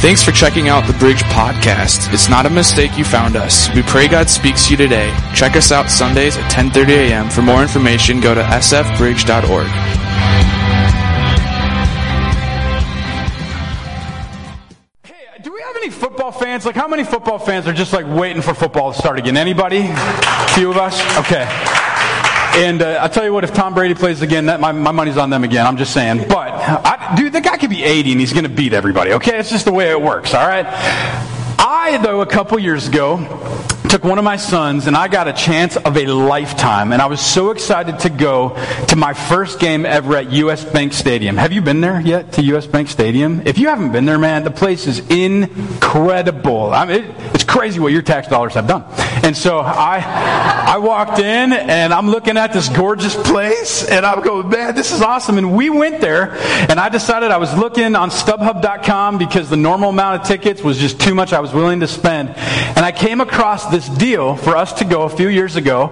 Thanks for checking out the Bridge Podcast. It's not a mistake you found us. We pray God speaks to you today. Check us out Sundays at 10:30 a.m. For more information, go to sfbridge.org. Hey, do we have any football fans? Like, how many football fans are just like waiting for football to start again? Anybody? A few of us? Okay. And uh, I'll tell you what, if Tom Brady plays again, that, my, my money's on them again. I'm just saying. But, I, dude, the guy could be 80 and he's going to beat everybody, okay? It's just the way it works, all right? I, though, a couple years ago, took one of my sons and I got a chance of a lifetime. And I was so excited to go to my first game ever at US Bank Stadium. Have you been there yet to US Bank Stadium? If you haven't been there, man, the place is incredible. I mean, it, it's crazy what your tax dollars have done. And so I, I walked in and I'm looking at this gorgeous place and I'm going, man, this is awesome. And we went there and I decided I was looking on StubHub.com because the normal amount of tickets was just too much I was willing to spend. And I came across this deal for us to go a few years ago,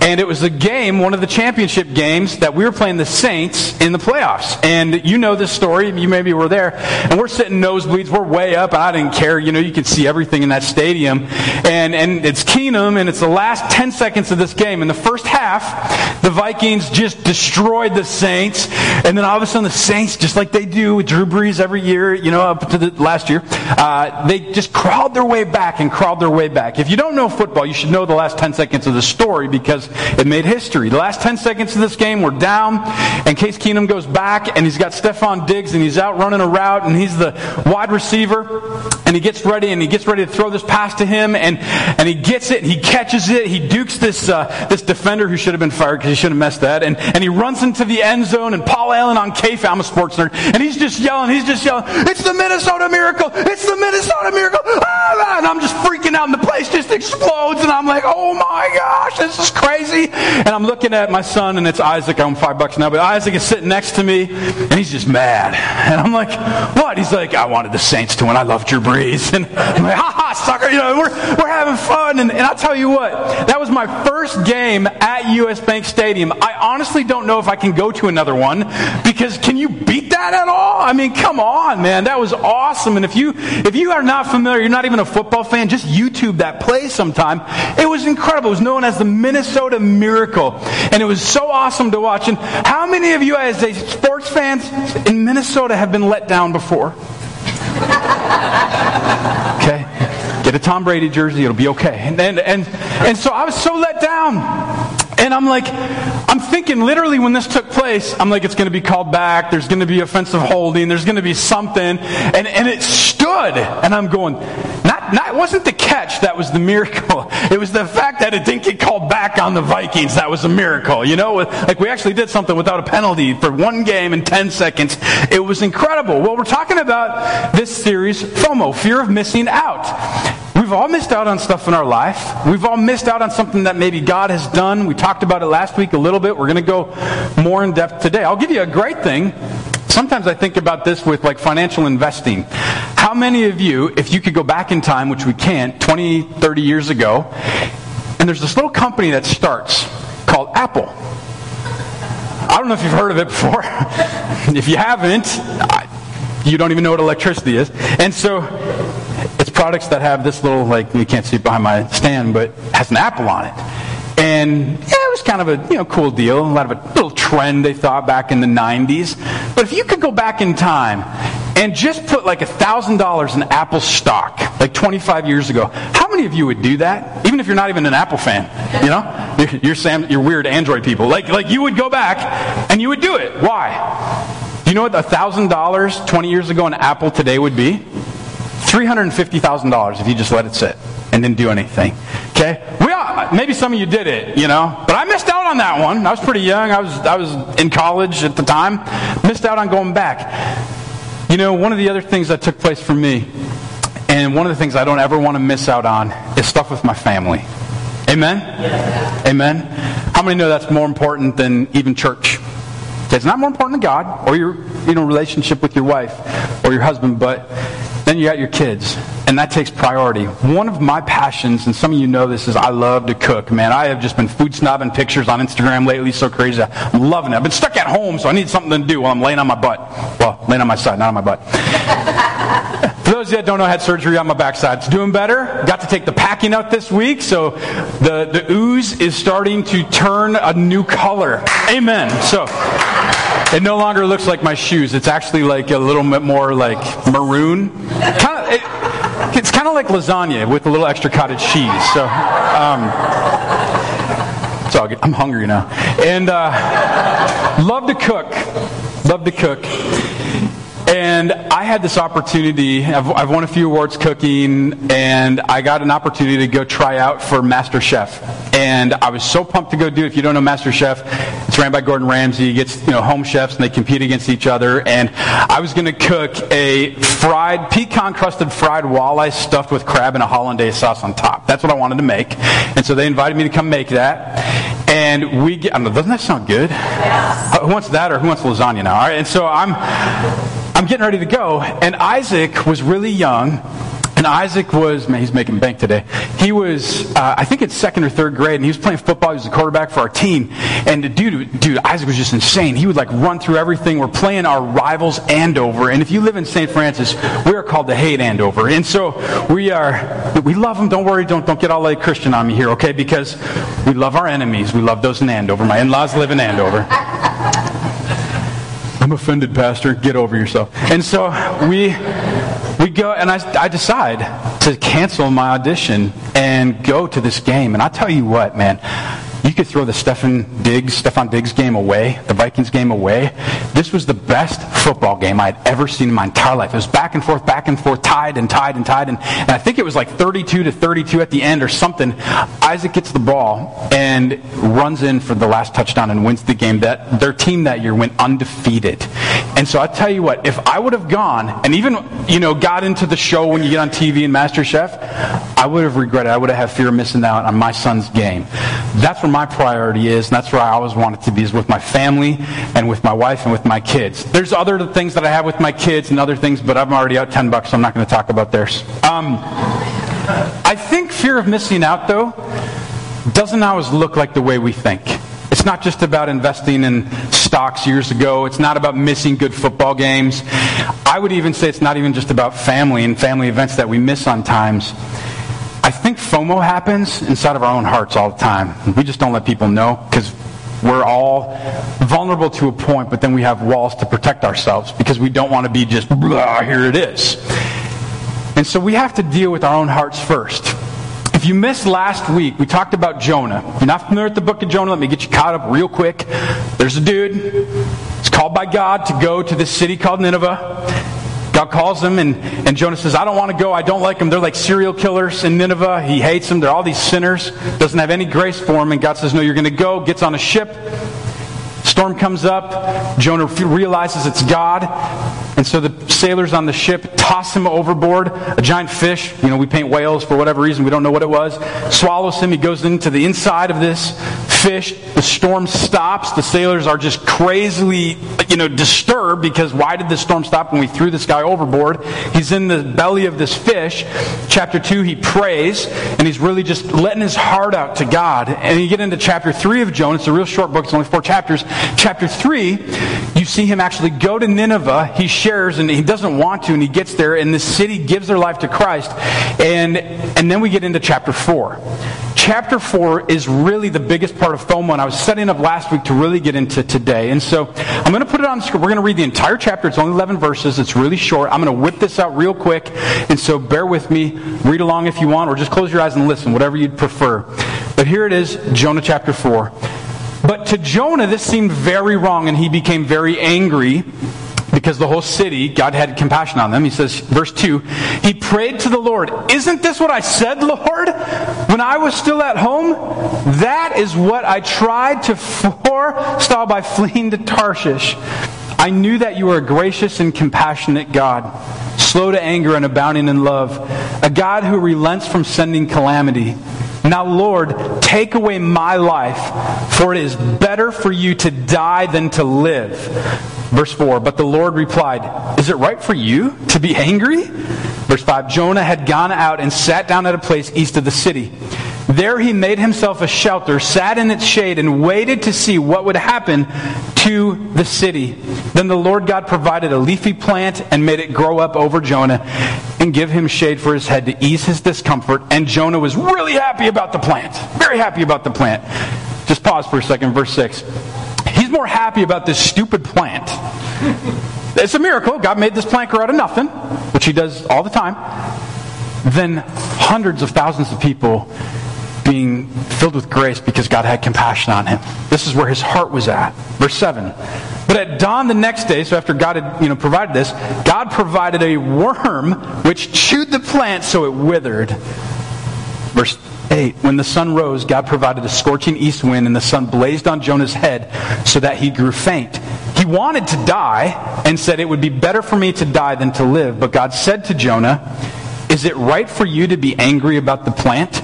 and it was a game, one of the championship games, that we were playing the Saints in the playoffs. And you know this story, you maybe were there, and we're sitting nosebleeds, we're way up, I didn't care, you know, you could see everything in that stadium. And, and it's Keenum, and it's the last 10 seconds of this game. In the first half, the Vikings just destroyed the Saints, and then all of a sudden the Saints, just like they do with Drew Brees every year, you know, up to the last year, uh, they just crawled their way back and crawled their way back. If you don't know football, you should know the last 10 seconds of the story because it made history. The last 10 seconds of this game, we're down, and Case Keenum goes back, and he's got Stefon Diggs, and he's out running a route, and he's the wide receiver, and he gets ready, and he gets ready to throw this pass to him, and, and he gets it, and he catches it, he dukes this, uh, this defender who should have been fired because he should have messed that, and, and he runs into the end zone, and Paul Allen on KFAN, I'm a sports nerd, and he's just yelling, he's just yelling, it's the Minnesota Miracle, it's the Minnesota Miracle, ah, and I'm just freaking out, and the place just explodes, and I'm like, oh my gosh, this is crazy. And I'm looking at my son, and it's Isaac. I'm five bucks now, but Isaac is sitting next to me, and he's just mad. And I'm like, what? He's like, I wanted the Saints to win. I love Drew Brees. And I'm like, ha ha, sucker. You know, we're, we're having fun. And, and I'll tell you what, that was my first game at US Bank Stadium. I honestly don't know if I can go to another one because can you beat that at all? I mean, come on, man. That was awesome. And if you, if you are not familiar, you're not even a football fan, just YouTube that play sometime. It was incredible. It was known as the Minnesota Miracle. And it was so awesome to watch. And how many of you, as a sports fans in Minnesota, have been let down before? Okay? Get a Tom Brady jersey, it'll be okay. And, and, and, and so I was so let down. And I'm like, I'm thinking literally when this took place, I'm like, it's going to be called back. There's going to be offensive holding. There's going to be something. And, and it stood. And I'm going, not, it wasn't the catch that was the miracle. It was the fact that it didn't get called back on the Vikings. That was a miracle. You know, like we actually did something without a penalty for one game in 10 seconds. It was incredible. Well, we're talking about this series, FOMO, fear of missing out. We've all missed out on stuff in our life. We've all missed out on something that maybe God has done. We talked about it last week a little bit. We're going to go more in depth today. I'll give you a great thing. Sometimes I think about this with like financial investing. How many of you, if you could go back in time, which we can't, 20, 30 years ago, and there's this little company that starts called Apple. I don't know if you've heard of it before. if you haven't, you don't even know what electricity is. And so it's products that have this little, like, you can't see behind my stand, but has an apple on it. And yeah, it was kind of a you know cool deal, a lot of a little trend they thought back in the 90s. But if you could go back in time and just put like $1,000 in Apple stock, like 25 years ago, how many of you would do that? Even if you're not even an Apple fan, you know? You're, you're, Sam, you're weird Android people. Like, like you would go back and you would do it. Why? Do you know what $1,000 20 years ago in Apple today would be? $350,000 if you just let it sit and didn't do anything. Okay? We all, maybe some of you did it, you know, but I missed out on that one. I was pretty young. I was, I was in college at the time. Missed out on going back. You know, one of the other things that took place for me, and one of the things I don't ever want to miss out on, is stuff with my family. Amen? Yes. Amen? How many know that's more important than even church? It's not more important than God or your you know, relationship with your wife or your husband, but then you got your kids, and that takes priority. One of my passions, and some of you know this, is I love to cook. Man, I have just been food snobbing pictures on Instagram lately, so crazy. I'm loving it. I've been stuck at home, so I need something to do while I'm laying on my butt. Well, laying on my side, not on my butt. For those of you that don't know, I had surgery on my backside. It's doing better. Got to take the packing out this week, so the, the ooze is starting to turn a new color. Amen. So it no longer looks like my shoes. It's actually like a little bit more like maroon. Kind of, it, it's kind of like lasagna with a little extra cottage cheese. So, um, I'm hungry now, and uh, love to cook. Love to cook. And I had this opportunity. I've, I've, won a few awards cooking, and I got an opportunity to go try out for Master Chef. And I was so pumped to go do it. If you don't know Master Chef, it's ran by Gordon Ramsay. He gets you know home chefs, and they compete against each other. And I was going to cook a fried pecan crusted fried walleye stuffed with crab and a hollandaise sauce on top. That's what I wanted to make. And so they invited me to come make that. And we get, I know, doesn't that sound good? Yes. Uh, who wants that or who wants lasagna now? All right. And so I'm, I'm getting ready to go, and Isaac was really young. And Isaac was, man, he's making bank today. He was, uh, I think it's second or third grade, and he was playing football. He was the quarterback for our team. And dude, dude, Isaac was just insane. He would like run through everything. We're playing our rivals Andover. And if you live in St. Francis, we are called the hate Andover. And so we are, we love them. Don't worry. Don't, don't get all like Christian on me here, okay? Because we love our enemies. We love those in Andover. My in-laws live in Andover. I'm offended, Pastor. Get over yourself. And so we we go, and I, I decide to cancel my audition and go to this game. And I tell you what, man, you could throw the Stefon Diggs, Stefon Diggs game away, the Vikings game away. This was the best football game I had ever seen in my entire life. It was back and forth, back and forth, tied and tied and tied. And, and I think it was like 32 to 32 at the end or something. Isaac gets the ball and runs in for the last touchdown and wins the game. That Their team that year went undefeated. And so I tell you what, if I would have gone and even, you know, got into the show when you get on TV and Master Chef, I would have regretted. I would have had fear of missing out on my son's game. That's where my priority is, and that's where I always wanted to be, is with my family and with my wife and with my kids. There's other things that I have with my kids and other things, but I'm already out 10 bucks, so I'm not going to talk about theirs. Um, I think fear of missing out, though, doesn't always look like the way we think. It's not just about investing in stocks years ago. It's not about missing good football games. I would even say it's not even just about family and family events that we miss on times. I think FOMO happens inside of our own hearts all the time. We just don't let people know because we're all vulnerable to a point, but then we have walls to protect ourselves because we don't want to be just, here it is. And so we have to deal with our own hearts first. If you missed last week, we talked about Jonah. If you're not familiar with the book of Jonah, let me get you caught up real quick. There's a dude. He's called by God to go to this city called Nineveh. God calls him, and, and Jonah says, I don't want to go. I don't like them. They're like serial killers in Nineveh. He hates them. They're all these sinners. Doesn't have any grace for him. And God says, No, you're going to go. Gets on a ship. Storm comes up. Jonah realizes it's God. And so the sailors on the ship toss him overboard. A giant fish, you know, we paint whales for whatever reason, we don't know what it was, swallows him. He goes into the inside of this fish. The storm stops. The sailors are just crazily, you know, disturbed because why did the storm stop when we threw this guy overboard? He's in the belly of this fish. Chapter 2, he prays, and he's really just letting his heart out to God. And you get into chapter 3 of Jonah. It's a real short book. It's only four chapters. Chapter 3, you see him actually go to Nineveh. He shares, and he doesn't want to, and he gets there, and the city gives their life to Christ. And, and then we get into chapter 4 chapter 4 is really the biggest part of FOMO, and I was setting up last week to really get into today. And so I'm going to put it on the screen. We're going to read the entire chapter. It's only 11 verses. It's really short. I'm going to whip this out real quick. And so bear with me. Read along if you want, or just close your eyes and listen, whatever you'd prefer. But here it is, Jonah chapter 4. But to Jonah, this seemed very wrong, and he became very angry because the whole city, God had compassion on them. He says, verse 2, he prayed to the Lord, Isn't this what I said, Lord, when I was still at home? That is what I tried to forestall by fleeing to Tarshish. I knew that you were a gracious and compassionate God, slow to anger and abounding in love, a God who relents from sending calamity. Now, Lord, take away my life, for it is better for you to die than to live. Verse 4 But the Lord replied, Is it right for you to be angry? Verse 5 Jonah had gone out and sat down at a place east of the city. There he made himself a shelter, sat in its shade, and waited to see what would happen to the city. Then the Lord God provided a leafy plant and made it grow up over Jonah and give him shade for his head to ease his discomfort. And Jonah was really happy about the plant. Very happy about the plant. Just pause for a second, verse 6. More happy about this stupid plant. It's a miracle. God made this plant grow out of nothing, which he does all the time, than hundreds of thousands of people being filled with grace because God had compassion on him. This is where his heart was at. Verse 7. But at dawn the next day, so after God had you know, provided this, God provided a worm which chewed the plant so it withered. Verse 8. When the sun rose, God provided a scorching east wind, and the sun blazed on Jonah's head so that he grew faint. He wanted to die and said, It would be better for me to die than to live. But God said to Jonah, Is it right for you to be angry about the plant?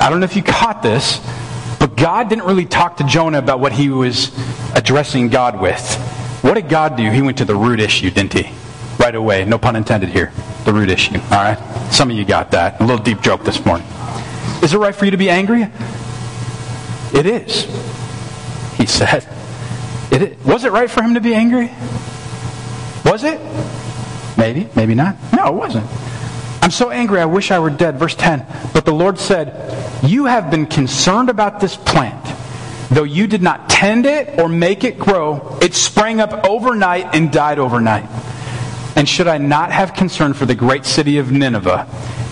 I don't know if you caught this, but God didn't really talk to Jonah about what he was addressing God with. What did God do? He went to the root issue, didn't he? Right away. No pun intended here. The root issue. All right? Some of you got that. A little deep joke this morning. Is it right for you to be angry? It is. He said. It is. Was it right for him to be angry? Was it? Maybe, maybe not. No, it wasn't. I'm so angry, I wish I were dead. Verse 10. But the Lord said, You have been concerned about this plant. Though you did not tend it or make it grow, it sprang up overnight and died overnight. And should I not have concern for the great city of Nineveh,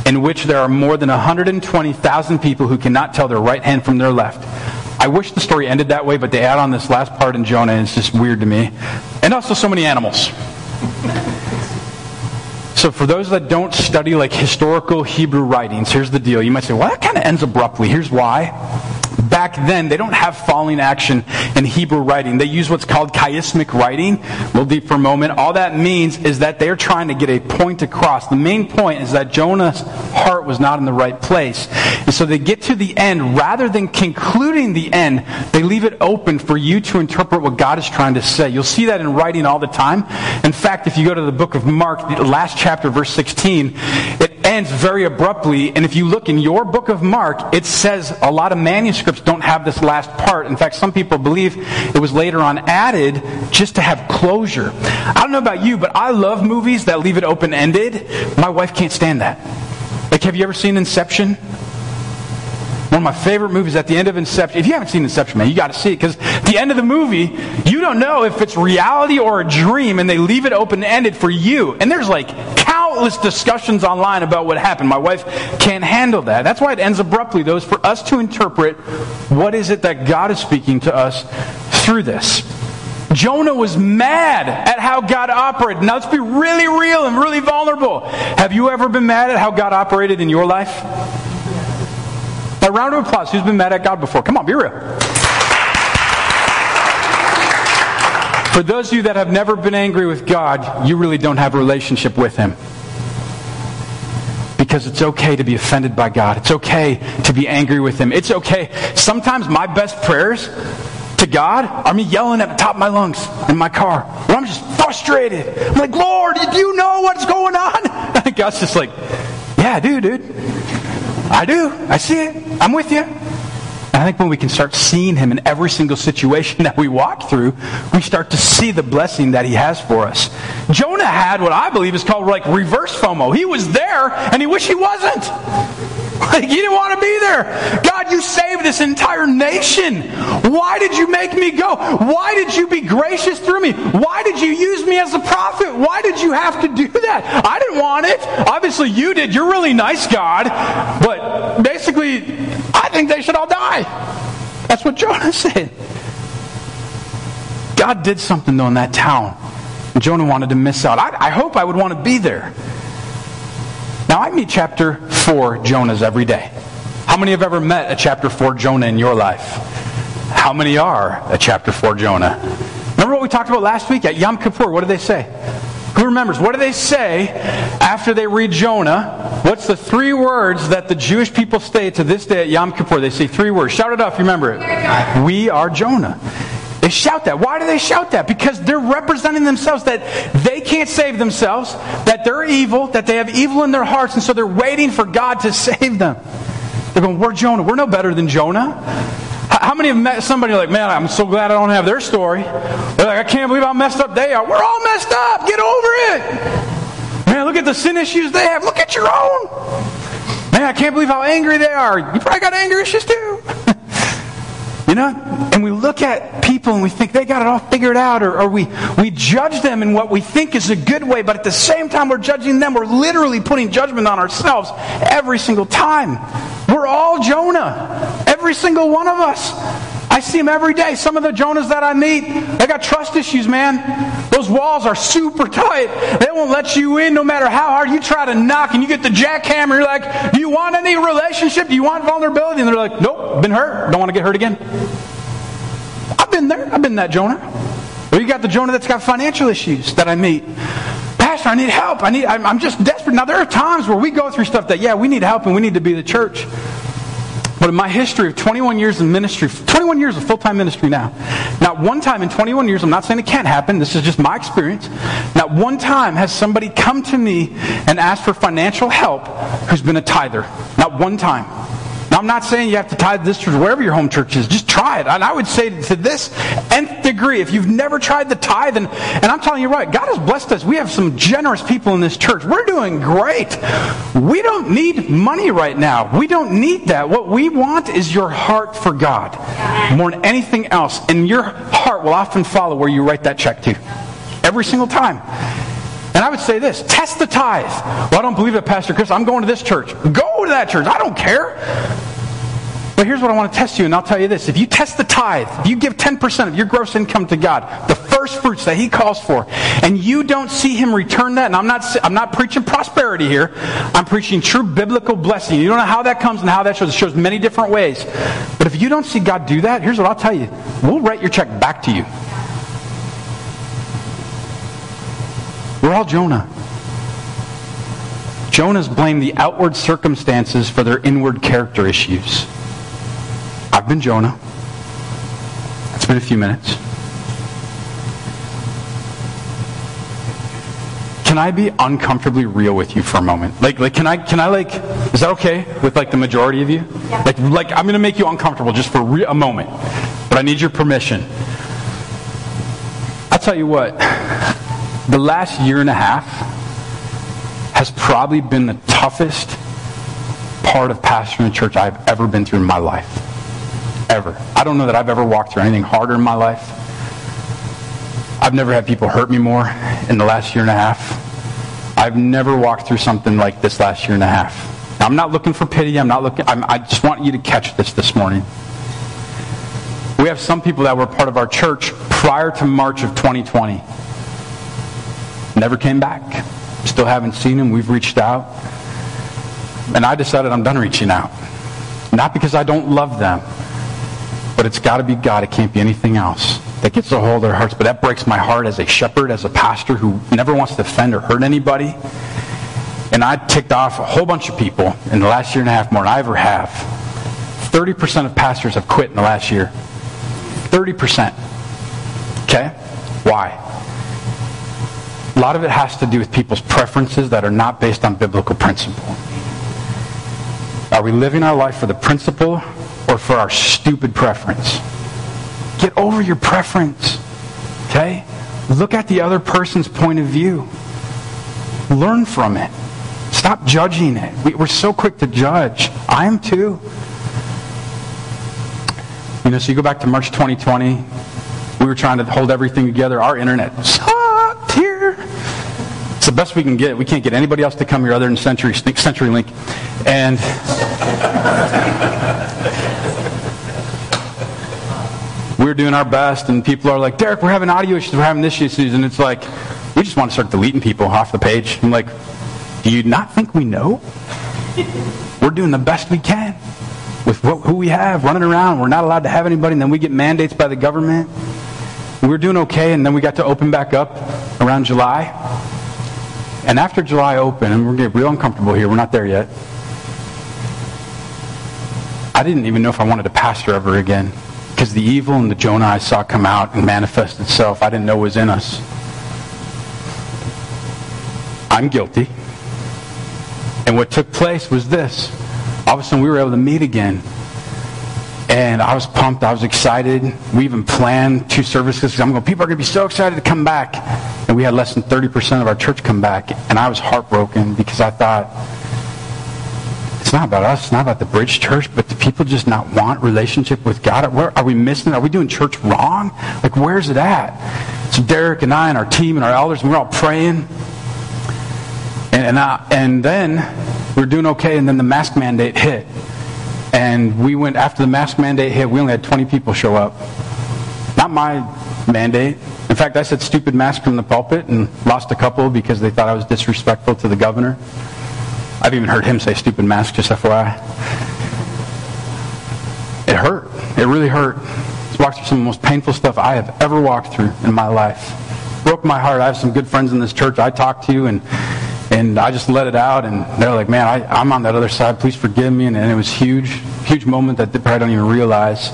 in which there are more than 120,000 people who cannot tell their right hand from their left? I wish the story ended that way, but they add on this last part in Jonah, and it's just weird to me. And also so many animals. So, for those that don't study like historical Hebrew writings, here's the deal. You might say, well, that kind of ends abruptly. Here's why. Back then, they don't have falling action in Hebrew writing. They use what's called chiasmic writing. Little deep for a moment. All that means is that they're trying to get a point across. The main point is that Jonah's heart was not in the right place. And so they get to the end. Rather than concluding the end, they leave it open for you to interpret what God is trying to say. You'll see that in writing all the time. In fact, if you go to the book of Mark, the last chapter, verse 16, it ends very abruptly. And if you look in your book of Mark, it says a lot of manuscripts don't have this last part. In fact, some people believe it was later on added just to have closure. I don't know about you, but I love movies that leave it open ended. My wife can't stand that. Like, have you ever seen Inception? One of my favorite movies at the end of Inception. If you haven't seen Inception, man, you got to see it because the end of the movie, you don't know if it's reality or a dream, and they leave it open ended for you. And there's like countless discussions online about what happened. My wife can't handle that. That's why it ends abruptly, though, is for us to interpret what is it that God is speaking to us through this. Jonah was mad at how God operated. Now let's be really real and really vulnerable. Have you ever been mad at how God operated in your life? A round of applause. Who's been mad at God before? Come on, be real. For those of you that have never been angry with God, you really don't have a relationship with Him. Because it's okay to be offended by God. It's okay to be angry with Him. It's okay. Sometimes my best prayers to God are me yelling at the top of my lungs in my car. I'm just frustrated. I'm like, Lord, do you know what's going on? And God's just like, yeah, I do, dude. I do. I see it. I'm with you. I think when we can start seeing him in every single situation that we walk through, we start to see the blessing that he has for us. Jonah had what I believe is called like reverse FOMO. He was there and he wished he wasn't. Like he didn't want to be there. God, you saved this entire nation. Why did you make me go? Why did you be gracious through me? Why did you use me as a prophet? Why did you have to do that? I didn't want it. Obviously you did. You're really nice, God. But basically, I think they should all die. That's what Jonah said. God did something though in that town. Jonah wanted to miss out. I, I hope I would want to be there. Now, I meet chapter 4 Jonahs every day. How many have ever met a chapter 4 Jonah in your life? How many are a chapter 4 Jonah? Remember what we talked about last week at Yom Kippur? What did they say? Who remembers? What do they say after they read Jonah? What's the three words that the Jewish people say to this day at Yom Kippur? They say three words. Shout it you remember it. We are Jonah. They shout that. Why do they shout that? Because they're representing themselves that they can't save themselves, that they're evil, that they have evil in their hearts, and so they're waiting for God to save them. They're going, We're Jonah. We're no better than Jonah. How many have met somebody like, man, I'm so glad I don't have their story? They're like, I can't believe how messed up they are. We're all messed up. Get over it. Man, look at the sin issues they have. Look at your own. Man, I can't believe how angry they are. You probably got anger issues too. You know? And we look at people and we think they got it all figured out, or, or, we, we judge them in what we think is a good way, but at the same time we're judging them, we're literally putting judgment on ourselves every single time. We're all Jonah. Every single one of us. I see them every day. Some of the Jonahs that I meet, they got trust issues, man. Those walls are super tight. They won't let you in no matter how hard you try to knock and you get the jackhammer. You're like, do you want any relationship? Do you want vulnerability? And they're like, nope, been hurt. Don't want to get hurt again. I've been there. I've been that Jonah. Or you got the Jonah that's got financial issues that I meet. Pastor, I need help. I need, I'm just desperate. Now, there are times where we go through stuff that, yeah, we need help and we need to be the church. But in my history of 21 years in ministry, 21 years of full time ministry now, not one time in 21 years, I'm not saying it can't happen, this is just my experience, not one time has somebody come to me and asked for financial help who's been a tither. Not one time. I'm not saying you have to tithe this church, wherever your home church is. Just try it. And I would say to this nth degree, if you've never tried the tithe, and, and I'm telling you right, God has blessed us. We have some generous people in this church. We're doing great. We don't need money right now. We don't need that. What we want is your heart for God more than anything else. And your heart will often follow where you write that check to. Every single time. And I would say this test the tithe. Well, I don't believe it, Pastor Chris. I'm going to this church. Go to that church. I don't care. But here's what I want to test you, and I'll tell you this. If you test the tithe, if you give 10% of your gross income to God, the first fruits that He calls for, and you don't see Him return that, and I'm not, I'm not preaching prosperity here, I'm preaching true biblical blessing. You don't know how that comes and how that shows. It shows many different ways. But if you don't see God do that, here's what I'll tell you. We'll write your check back to you. We're all Jonah. Jonah's blamed the outward circumstances for their inward character issues. I've been Jonah. It's been a few minutes. Can I be uncomfortably real with you for a moment? Like, like, can I, can I, like, is that okay with like the majority of you? Yeah. Like, like, I'm going to make you uncomfortable just for re- a moment, but I need your permission. I'll tell you what the last year and a half has probably been the toughest part of pastoring a church I've ever been through in my life. Ever. I don't know that I've ever walked through anything harder in my life. I've never had people hurt me more in the last year and a half. I've never walked through something like this last year and a half. Now, I'm not looking for pity. I'm not looking. I'm, I just want you to catch this this morning. We have some people that were part of our church prior to March of 2020 Never came back. Still haven't seen him. We've reached out. And I decided I'm done reaching out. Not because I don't love them, but it's got to be God. It can't be anything else that gets a hold of their hearts. But that breaks my heart as a shepherd, as a pastor who never wants to offend or hurt anybody. And I ticked off a whole bunch of people in the last year and a half more than I ever have. 30% of pastors have quit in the last year. 30%. Okay? Why? A lot of it has to do with people's preferences that are not based on biblical principle. Are we living our life for the principle or for our stupid preference? Get over your preference. Okay? Look at the other person's point of view. Learn from it. Stop judging it. We, are so quick to judge. I am too. You know, so you go back to March 2020. We were trying to hold everything together. Our internet sucked here. It's the best we can get. We can't get anybody else to come here other than Century, CenturyLink. And we're doing our best, and people are like, Derek, we're having audio issues, we're having this issues, and it's like, we just want to start deleting people off the page. I'm like, do you not think we know? We're doing the best we can with what, who we have running around. We're not allowed to have anybody, and then we get mandates by the government. We were doing okay, and then we got to open back up around July. And after July open, and we're getting real uncomfortable here, we're not there yet. I didn't even know if I wanted to pastor ever again. Because the evil and the Jonah I saw come out and manifest itself, I didn't know was in us. I'm guilty. And what took place was this. All of a sudden, we were able to meet again. And I was pumped. I was excited. We even planned two services. I'm going, people are going to be so excited to come back. And we had less than 30% of our church come back. And I was heartbroken because I thought, it's not about us. It's not about the Bridge Church, but do people just not want relationship with God? Where, are we missing it? Are we doing church wrong? Like, where's it at? So Derek and I and our team and our elders, and we're all praying. And, and, I, and then we're doing okay, and then the mask mandate hit. And we went, after the mask mandate hit, we only had 20 people show up. Not my mandate. In fact, I said stupid mask from the pulpit and lost a couple because they thought I was disrespectful to the governor. I've even heard him say stupid mask, just FYI. It hurt. It really hurt. I walked through some of the most painful stuff I have ever walked through in my life. Broke my heart. I have some good friends in this church I talk to, you and and I just let it out, and they're like, man, I, am on that other side. Please forgive me. And, and, it was huge, huge moment that they probably don't even realize.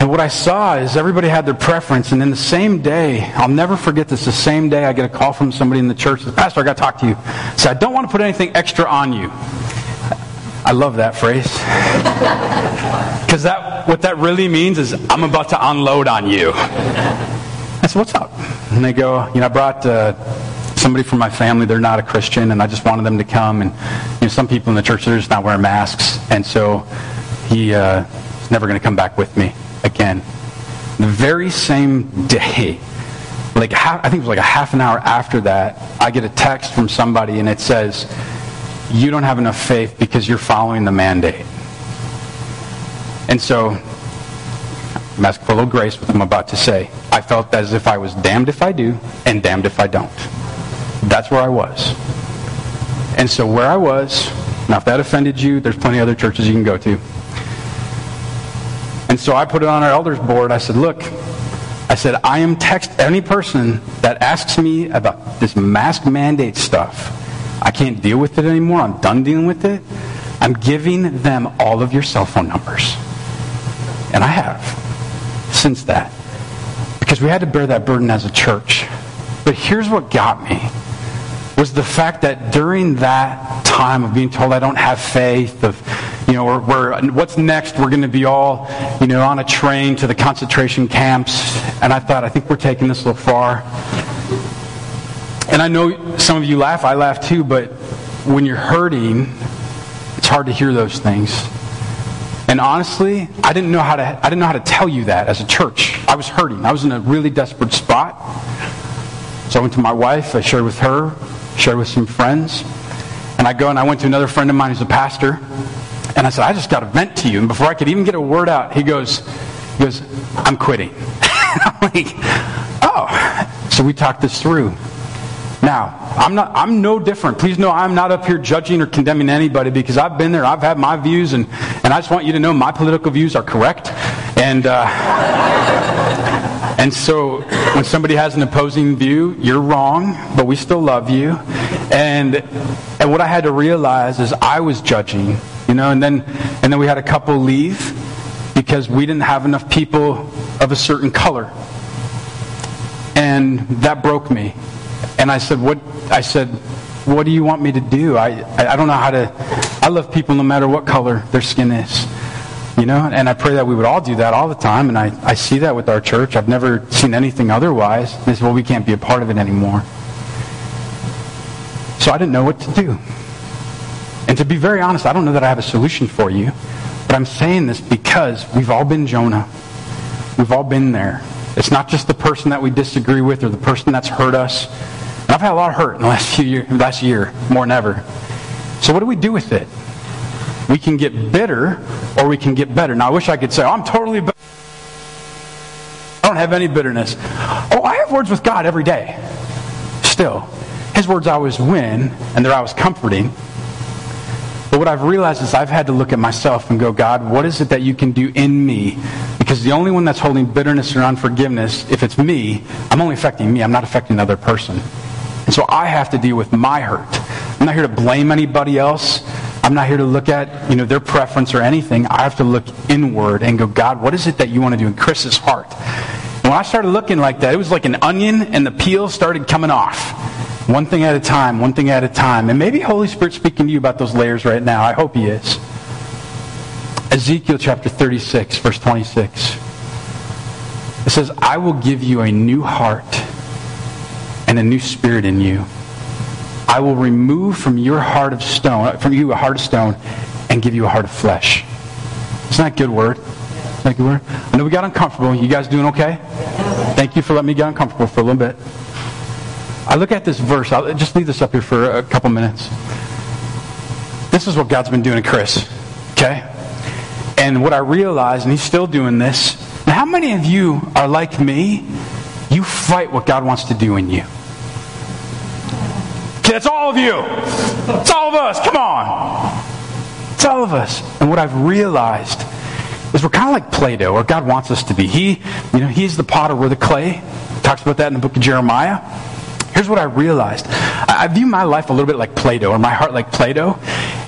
And what I saw is everybody had their preference, and then the same day, I'll never forget this, the same day I get a call from somebody in the church, says, Pastor, I got to talk to you. So I don't want to put anything extra on you. I love that phrase. Because that, what that really means is I'm about to unload on you. I said, what's up? And they go, you know, I brought... Uh, somebody from my family, they're not a Christian, and I just wanted them to come. And you know, some people in the church, they're just not wearing masks. And so he uh, never going to come back with me again. The very same day, like half, I think it was like a half an hour after that, I get a text from somebody, and it says, you don't have enough faith because you're following the mandate. And so, I'm asking for a little grace with what I'm about to say. I felt as if I was damned if I do and damned if I don't. That's where I was. And so where I was, now if that offended you, there's plenty of other churches you can go to. And so I put it on our elders board. I said, look, I said, I am text any person that asks me about this mask mandate stuff. I can't deal with it anymore. I'm done dealing with it. I'm giving them all of your cell phone numbers. And I have since that. Because we had to bear that burden as a church. But here's what got me was the fact that during that time of being told I don't have faith, of, you know, we're, what's next? We're going to be all, you know, on a train to the concentration camps. And I thought, I think we're taking this a little far. And I know some of you laugh, I laugh too, but when you're hurting, it's hard to hear those things. And honestly, I didn't know how to I didn't know how to tell you that as a church. I was hurting. I was in a really desperate spot. So I went to my wife, I shared with her, shared with some friends. And I go and I went to another friend of mine who's a pastor. And I said, I just got to vent to you. And before I could even get a word out, he goes, he goes, I'm quitting. I'm like, oh. So we talked this through. Now, I'm not I'm no different. Please know I'm not up here judging or condemning anybody because I've been there. I've had my views and, and I just want you to know my political views are correct. And uh, and so when somebody has an opposing view, you're wrong, but we still love you. And and what I had to realize is I was judging, you know, and then and then we had a couple leave because we didn't have enough people of a certain color. And that broke me. And I said, what I said, what do you want me to do? I, I don't know how to I love people no matter what color their skin is. You know, and I pray that we would all do that all the time, and I, I see that with our church. I've never seen anything otherwise. They say, well, we can't be a part of it anymore. So I didn't know what to do. And to be very honest, I don't know that I have a solution for you, but I'm saying this because we've all been Jonah. We've all been there. It's not just the person that we disagree with or the person that's hurt us. And I've had a lot of hurt in the last few years, last year, more than ever. So what do we do with it? We can get bitter or we can get better. Now, I wish I could say, oh, I'm totally better. I don't have any bitterness. Oh, I have words with God every day. Still. His words always win, and they're always comforting. But what I've realized is I've had to look at myself and go, God, what is it that you can do in me? Because the only one that's holding bitterness or unforgiveness, if it's me, I'm only affecting me. I'm not affecting another person. And so I have to deal with my hurt. I'm not here to blame anybody else. I'm not here to look at, you know, their preference or anything. I have to look inward and go, God, what is it that you want to do in Chris's heart? And when I started looking like that, it was like an onion and the peel started coming off. One thing at a time, one thing at a time. And maybe Holy Spirit speaking to you about those layers right now. I hope he is. Ezekiel chapter 36, verse 26. It says, I will give you a new heart and a new spirit in you. I will remove from your heart of stone, uh, from you a heart of stone, and give you a heart of flesh. Isn't that a good word? Isn't good word? I know we got uncomfortable. You guys doing okay? Thank you for letting me get uncomfortable for a little bit. I look at this verse. I'll just leave this up here for a couple minutes. This is what God's been doing to Chris. Okay? And what I realized, and he's still doing this, how many of you are like me? You fight what God wants to do in you. That's all of you. It's all of us. Come on. It's all of us. And what I've realized is we're kind of like Play-Doh, or God wants us to be. He, you know, He's the potter, we're the clay. Talks about that in the book of Jeremiah. Here's what I realized. I view my life a little bit like Play-Doh, or my heart like Play-Doh.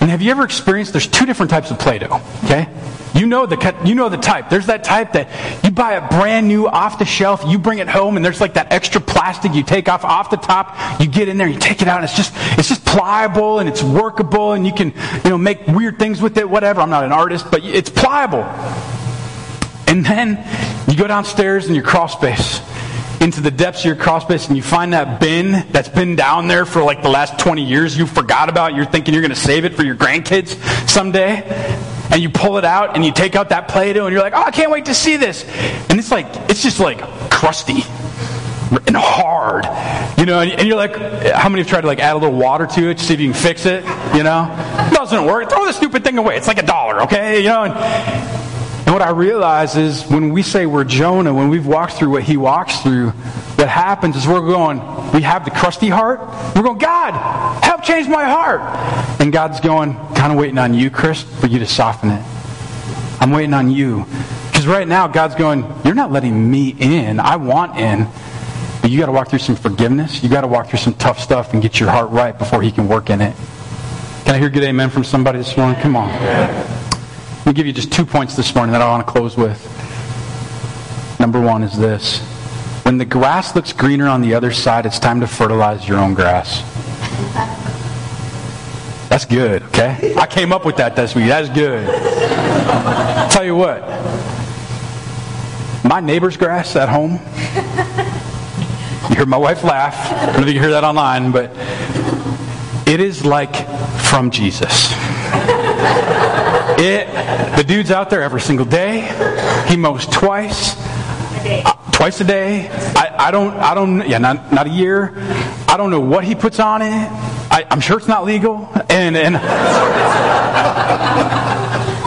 And have you ever experienced there's two different types of Play-Doh, okay? You know the you know the type. There's that type that you buy a brand new off the shelf, you bring it home, and there's like that extra plastic you take off off the top. You get in there, you take it out, and it's just it's just pliable and it's workable, and you can you know make weird things with it. Whatever. I'm not an artist, but it's pliable. And then you go downstairs in your crawl space into the depths of your crawl space and you find that bin that's been down there for like the last 20 years you forgot about you're thinking you're going to save it for your grandkids someday and you pull it out and you take out that Play-Doh and you're like, oh, I can't wait to see this. And it's like, it's just like crusty and hard, you know, and you're like, how many have tried to like add a little water to it to see if you can fix it, you know? It doesn't work. Throw the stupid thing away. It's like a dollar, okay? You know, and, and what I realize is when we say we're Jonah, when we've walked through what he walks through, what happens is we're going, we have the crusty heart. We're going, God, help change my heart. And God's going, kind of waiting on you, Chris, for you to soften it. I'm waiting on you. Because right now, God's going, you're not letting me in. I want in. But you got to walk through some forgiveness. You got to walk through some tough stuff and get your heart right before he can work in it. Can I hear a good amen from somebody this morning? Come on. Let me give you just two points this morning that I want to close with. Number one is this. When the grass looks greener on the other side, it's time to fertilize your own grass. That's good, okay? I came up with that this week. That's good. Tell you what. My neighbor's grass at home. You heard my wife laugh. I don't know if you hear that online, but it is like from Jesus. It, the dude's out there every single day. He mows twice, uh, twice a day. I, I don't, I don't, yeah, not, not a year. I don't know what he puts on it. I, am sure it's not legal, and and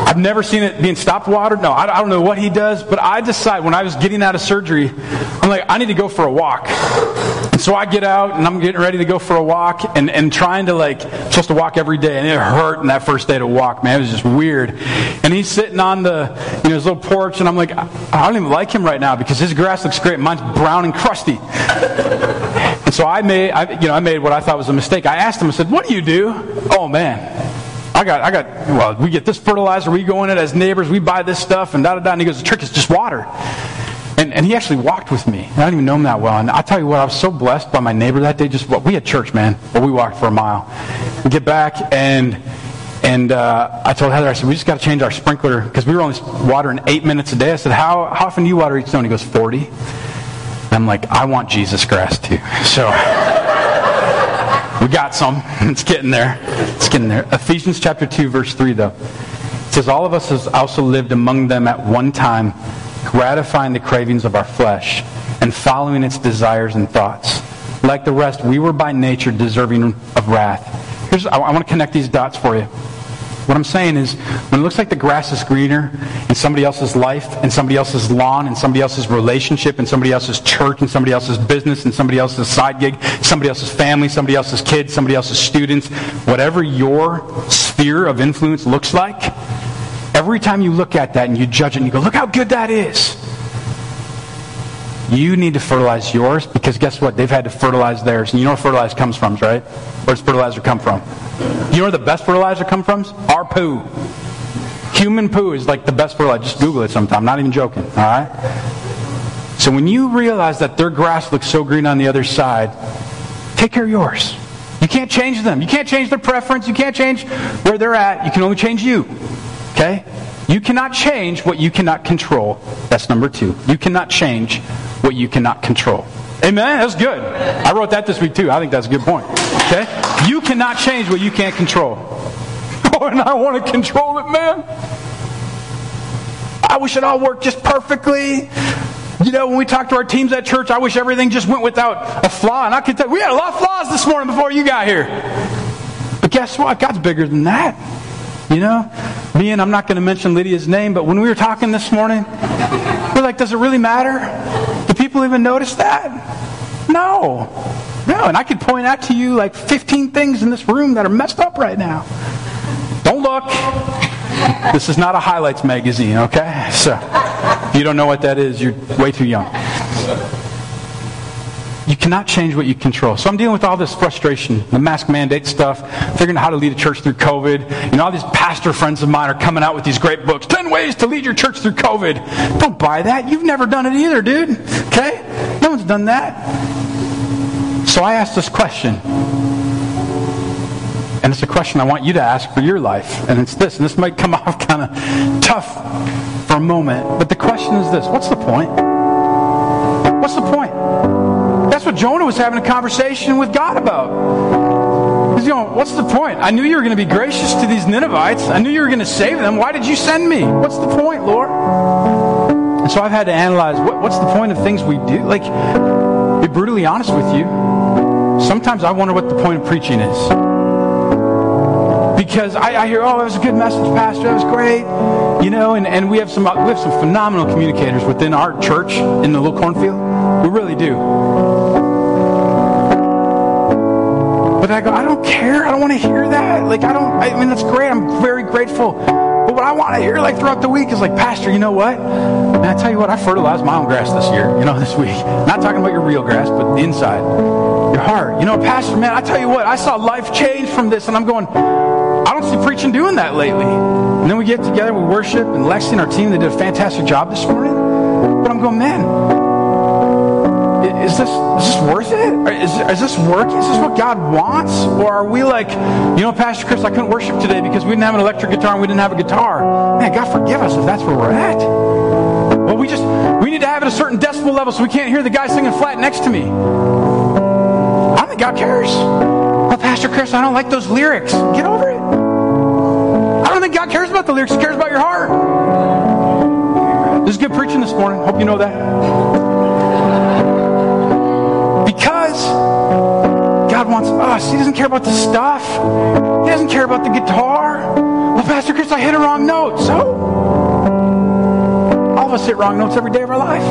I've never seen it being stopped watered. No, I, I don't know what he does, but I decide when I was getting out of surgery, I'm like, I need to go for a walk. So I get out and I'm getting ready to go for a walk and, and trying to like, supposed to walk every day. And it hurt in that first day to walk, man. It was just weird. And he's sitting on the, you know, his little porch and I'm like, I don't even like him right now because his grass looks great. Mine's brown and crusty. and so I made, I, you know, I made what I thought was a mistake. I asked him, I said, what do you do? Oh man. I got, I got, well, we get this fertilizer, we go in it as neighbors, we buy this stuff, and da da da. And he goes, the trick is just water. And, and he actually walked with me. I don't even know him that well. And I tell you what, I was so blessed by my neighbor that day. Just well, we had church, man, but we walked for a mile. We get back and and uh, I told Heather, I said, we just got to change our sprinkler because we were only watering eight minutes a day. I said, how, how often do you water each stone? He goes, 40. And I'm like, I want Jesus grass too. So we got some. It's getting there. It's getting there. Ephesians chapter 2, verse 3, though. It says, All of us has also lived among them at one time gratifying the cravings of our flesh and following its desires and thoughts. Like the rest, we were by nature deserving of wrath. Here's, I, I want to connect these dots for you. What I'm saying is, when it looks like the grass is greener in somebody else's life, in somebody else's lawn, in somebody else's relationship, in somebody else's church, in somebody else's business, in somebody else's side gig, somebody else's family, somebody else's kids, somebody else's students, whatever your sphere of influence looks like, Every time you look at that and you judge it and you go, look how good that is. You need to fertilize yours because guess what? They've had to fertilize theirs. And you know where fertilizer comes from, right? Where does fertilizer come from? You know where the best fertilizer comes from? Our poo. Human poo is like the best fertilizer. Just Google it sometime. I'm not even joking. All right? So when you realize that their grass looks so green on the other side, take care of yours. You can't change them. You can't change their preference. You can't change where they're at. You can only change you. Okay? You cannot change what you cannot control. That's number two. You cannot change what you cannot control. Amen? That's good. I wrote that this week too. I think that's a good point. Okay? You cannot change what you can't control. Oh, and I want to control it, man. I wish it all worked just perfectly. You know, when we talk to our teams at church, I wish everything just went without a flaw. And I can tell we had a lot of flaws this morning before you got here. But guess what? God's bigger than that. You know, me and I'm not going to mention Lydia's name, but when we were talking this morning, we're like, does it really matter? Do people even notice that? No. No. And I could point out to you like 15 things in this room that are messed up right now. Don't look. This is not a highlights magazine, okay? So, if you don't know what that is, you're way too young. You cannot change what you control. So I'm dealing with all this frustration, the mask mandate stuff, figuring out how to lead a church through COVID. You know, all these pastor friends of mine are coming out with these great books 10 ways to lead your church through COVID. Don't buy that. You've never done it either, dude. Okay? No one's done that. So I asked this question. And it's a question I want you to ask for your life. And it's this, and this might come off kind of tough for a moment. But the question is this what's the point? What's the point? That's what Jonah was having a conversation with God about. He's going, What's the point? I knew you were going to be gracious to these Ninevites. I knew you were going to save them. Why did you send me? What's the point, Lord? And so I've had to analyze what, what's the point of things we do? Like, be brutally honest with you. Sometimes I wonder what the point of preaching is. Because I, I hear, oh, that was a good message, Pastor. That was great. You know, and, and we have some we have some phenomenal communicators within our church in the little cornfield. We really do. But I go, I don't care. I don't want to hear that. Like, I don't, I mean, that's great. I'm very grateful. But what I want to hear, like, throughout the week is like, Pastor, you know what? And I tell you what, I fertilized my own grass this year, you know, this week. Not talking about your real grass, but the inside. Your heart. You know, Pastor, man, I tell you what, I saw life change from this, and I'm going, I don't see preaching doing that lately. And then we get together, we worship, and Lexi and our team, they did a fantastic job this morning. But I'm going, man, is this is this worth it? Is, is this working? Is this what God wants? Or are we like, you know, Pastor Chris, I couldn't worship today because we didn't have an electric guitar and we didn't have a guitar. Man, God forgive us if that's where we're at. Well, we just we need to have it a certain decibel level so we can't hear the guy singing flat next to me. I don't think God cares. Well, Pastor Chris, I don't like those lyrics. Get over it. I don't think God cares about the lyrics. He cares about your heart. This is good preaching this morning. Hope you know that. Wants us. He doesn't care about the stuff. He doesn't care about the guitar. Well, Pastor Chris, I hit a wrong note. So? All of us hit wrong notes every day of our life.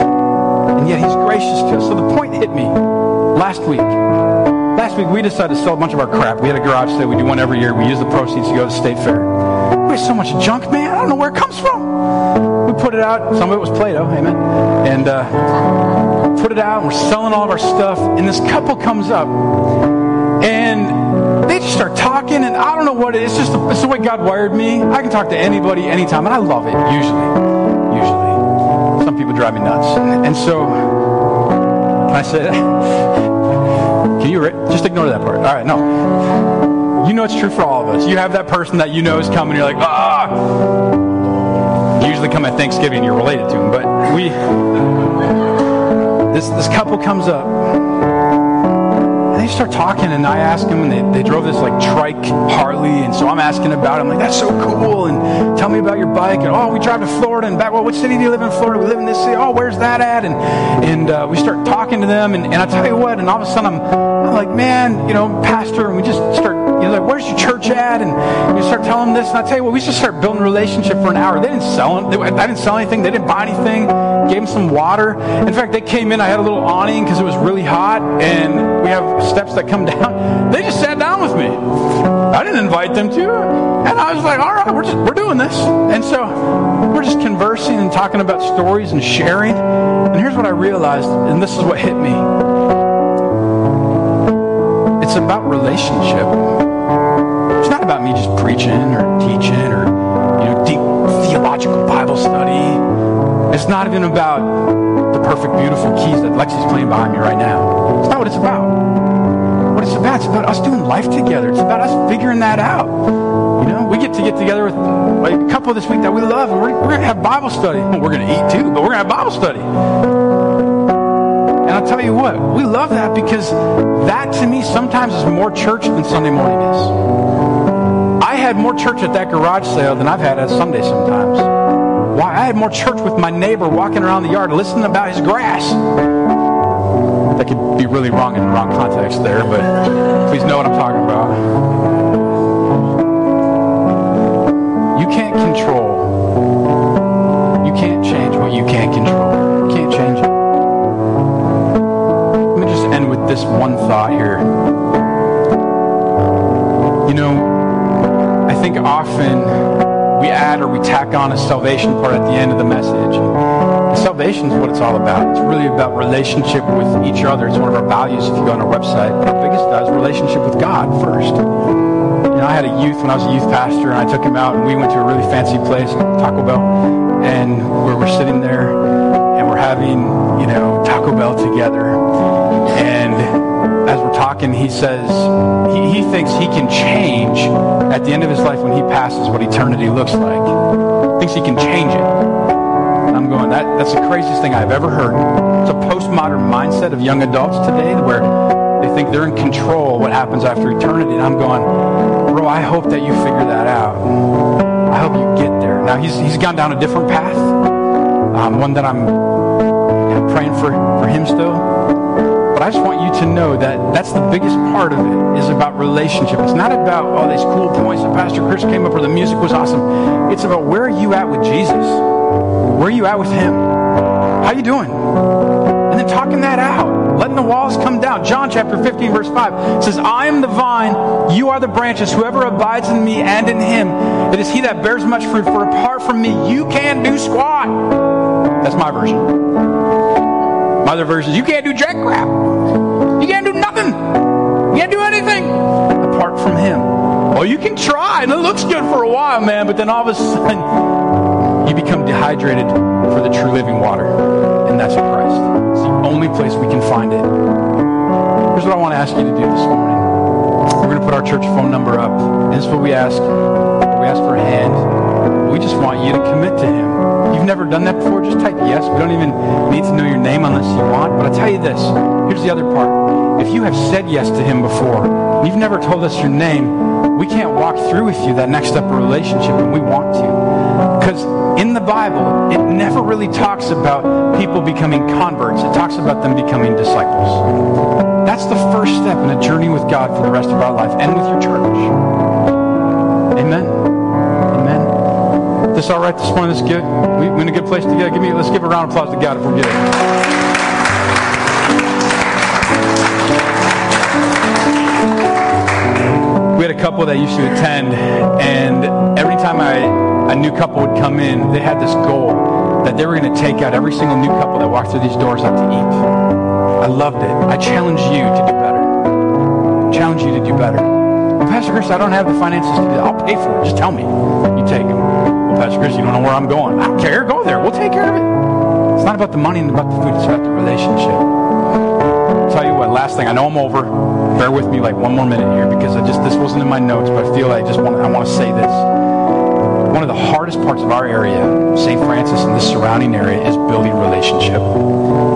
And yet He's gracious to us. So the point hit me last week. Last week, we decided to sell a bunch of our crap. We had a garage sale. We do one every year. We use the proceeds to go to the state fair. We have so much junk, man. I don't know where it comes from. We put it out. Some of it was Play-Doh, amen. And uh, put it out. We're selling all of our stuff. And this couple comes up. They just start talking. And I don't know what it is. It's just it's the way God wired me. I can talk to anybody, anytime. And I love it, usually. Usually. Some people drive me nuts. And so I said, can you just ignore that part? All right, no. You know it's true for all of us. You have that person that you know is coming. You're like, ah. Usually come at Thanksgiving. You're related to them, but we. This this couple comes up they start talking, and I ask them, and they, they drove this like trike Harley, and so I'm asking about it. I'm like, that's so cool, and tell me about your bike. And oh, we drive to Florida, and back, well, what city do you live in Florida? We live in this city. Oh, where's that at? And and uh, we start talking to them, and, and I tell you what, and all of a sudden I'm, I'm like, man, you know, pastor, and we just start you know, like, where's your church at? And you start telling them this. And I tell you what, we just start building a relationship for an hour. They didn't sell it. I didn't sell anything. They didn't buy anything. Gave them some water. In fact, they came in. I had a little awning because it was really hot. And we have steps that come down. They just sat down with me. I didn't invite them to. And I was like, all right, we're just, we're doing this. And so we're just conversing and talking about stories and sharing. And here's what I realized, and this is what hit me. It's about relationship It's not about me just preaching or teaching or you know deep theological Bible study. It's not even about the perfect, beautiful keys that Lexi's playing behind me right now. It's not what it's about. What it's about, it's about us doing life together. It's about us figuring that out. You know, we get to get together with a couple this week that we love, and we're, we're going to have Bible study. We're going to eat too, but we're going to have Bible study. And I'll tell you what, we love that because that to me sometimes is more church than Sunday morning is. I had more church at that garage sale than I've had at Sunday sometimes. Why? I had more church with my neighbor walking around the yard listening about his grass. That could be really wrong in the wrong context there, but please know what I'm talking about. You can't control. You can't change what you can't control. You can't change it. Let me just end with this one thought here. You know, I think often we add or we tack on a salvation part at the end of the message. Salvation is what it's all about. It's really about relationship with each other. It's one of our values if you go on our website. But the biggest is relationship with God first. You know, I had a youth when I was a youth pastor, and I took him out, and we went to a really fancy place, Taco Bell, and where we're sitting there, and we're having, you know, Taco Bell together. And as we're talking, he says he, he thinks he can change at the end of his life when he passes what eternity looks like. Thinks he can change it. That, that's the craziest thing I've ever heard. It's a postmodern mindset of young adults today where they think they're in control what happens after eternity. And I'm going, bro, I hope that you figure that out. I hope you get there. Now, he's, he's gone down a different path, um, one that I'm praying for, for him still. But I just want you to know that that's the biggest part of it is about relationship. It's not about all these cool points that Pastor Chris came up or the music was awesome. It's about where are you at with Jesus? Where are you at with him? How you doing? And then talking that out. Letting the walls come down. John chapter 15 verse 5 says, I am the vine, you are the branches. Whoever abides in me and in him, it is he that bears much fruit. For apart from me, you can't do squat. That's my version. My other version is you can't do jack crap. You can't do nothing. You can't do anything apart from him. Oh, you can try, and it looks good for a while, man, but then all of a sudden you become dehydrated for the true living water, and that's Christ. It's the only place we can find it. Here's what I want to ask you to do this morning. We're going to put our church phone number up. And this is what we ask. We ask for a hand. We just want you to commit to Him. You've never done that before, just type yes. We don't even need to know your name unless you want. But I tell you this. Here's the other part. If you have said yes to Him before, you've never told us your name, we can't walk through with you that next step of relationship, and we want to. Because in the Bible, it never really talks about people becoming converts. It talks about them becoming disciples. That's the first step in a journey with God for the rest of our life and with your church. Amen. Amen. This all right this morning? This good? We we in a good place together? Give me let's give a round of applause to God if we're good. We had a couple that used to attend, and every time I, a new couple would come in, they had this goal that they were going to take out every single new couple that walked through these doors out to eat. I loved it. I challenge you to do better. Challenge you to do better. Well, Pastor Chris, I don't have the finances to do that. I'll pay for it. Just tell me. You take them. Well, Pastor Chris, you don't know where I'm going. I don't care. Go there. We'll take care of it. It's not about the money and about the food. It's about the relationship. Tell you what, last thing. I know I'm over. Bear with me like one more minute here because I just this wasn't in my notes, but I feel like I just want I want to say this. One of the hardest parts of our area, St. Francis and the surrounding area, is building relationship.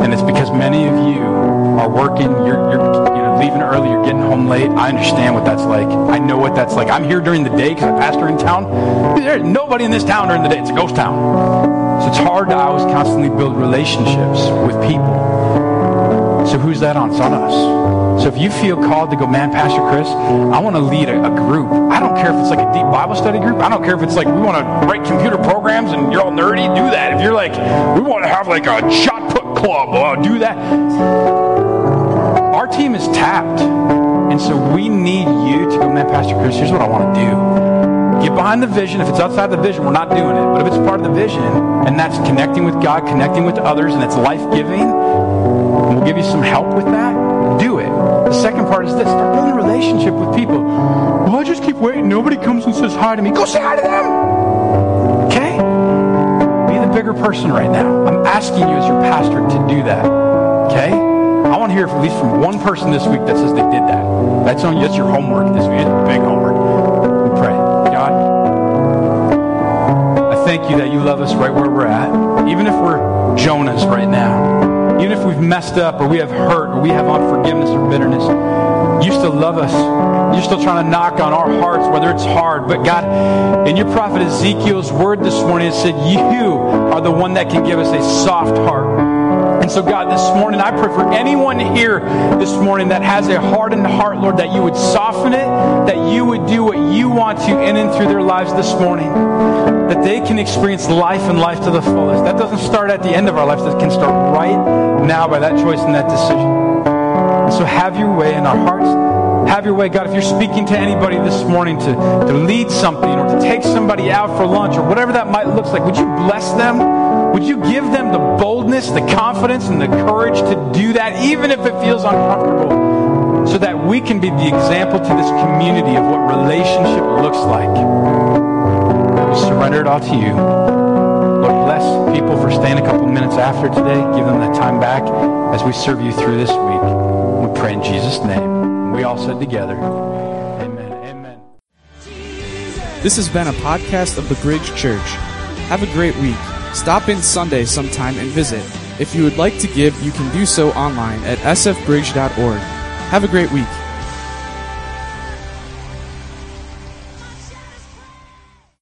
And it's because many of you are working, you're, you're you know, leaving early, you're getting home late. I understand what that's like. I know what that's like. I'm here during the day because I pastor in town. There's nobody in this town during the day. It's a ghost town. So it's hard to always constantly build relationships with people. So who's that on? It's on us. So if you feel called to go, man, Pastor Chris, I want to lead a, a, group. I don't care if it's like a deep Bible study group. I don't care if it's like we want to write computer programs and you're all nerdy, do that. If you're like, we want to have like a shot put club, uh, do that. Our team is tapped. And so we need you to go, man, Pastor Chris, here's what I want to do. Get behind the vision. If it's outside the vision, we're not doing it. But if it's part of the vision, and that's connecting with God, connecting with others, and it's life giving, we'll give you some help with that. The second part is this start building a relationship with people. Well, I just keep waiting. Nobody comes and says hi to me. Go say hi to them. Okay? Be the bigger person right now. I'm asking you as your pastor to do that. Okay? I want to hear at least from one person this week that says they did that. That's on that's your homework this week. It's big homework. We pray. God, I thank you that you love us right where we're at. Even if we're Jonahs right now, even if we've messed up or we have hurt or we have unforgiveness or bitterness, you still love us. You're still trying to knock on our hearts, whether it's hard. But God, in your prophet Ezekiel's word this morning, it said, You are the one that can give us a soft heart. And so, God, this morning, I pray for anyone here this morning that has a hardened heart, Lord, that you would soften it, that you would do what you want to in and through their lives this morning, that they can experience life and life to the fullest. That doesn't start at the end of our lives, that can start right now by that choice and that decision. And so, have your way in our hearts. Have your way, God. If you're speaking to anybody this morning to, to lead something or to take somebody out for lunch or whatever that might look like, would you bless them? Would you give them the boldness, the confidence, and the courage to do that, even if it feels uncomfortable, so that we can be the example to this community of what relationship looks like? We surrender it all to you. Lord, bless people for staying a couple minutes after today. Give them that time back as we serve you through this week. We pray in Jesus' name. We all said together, Amen. Amen. This has been a podcast of the Bridge Church. Have a great week. Stop in Sunday sometime and visit. If you would like to give, you can do so online at sfbridge.org. Have a great week.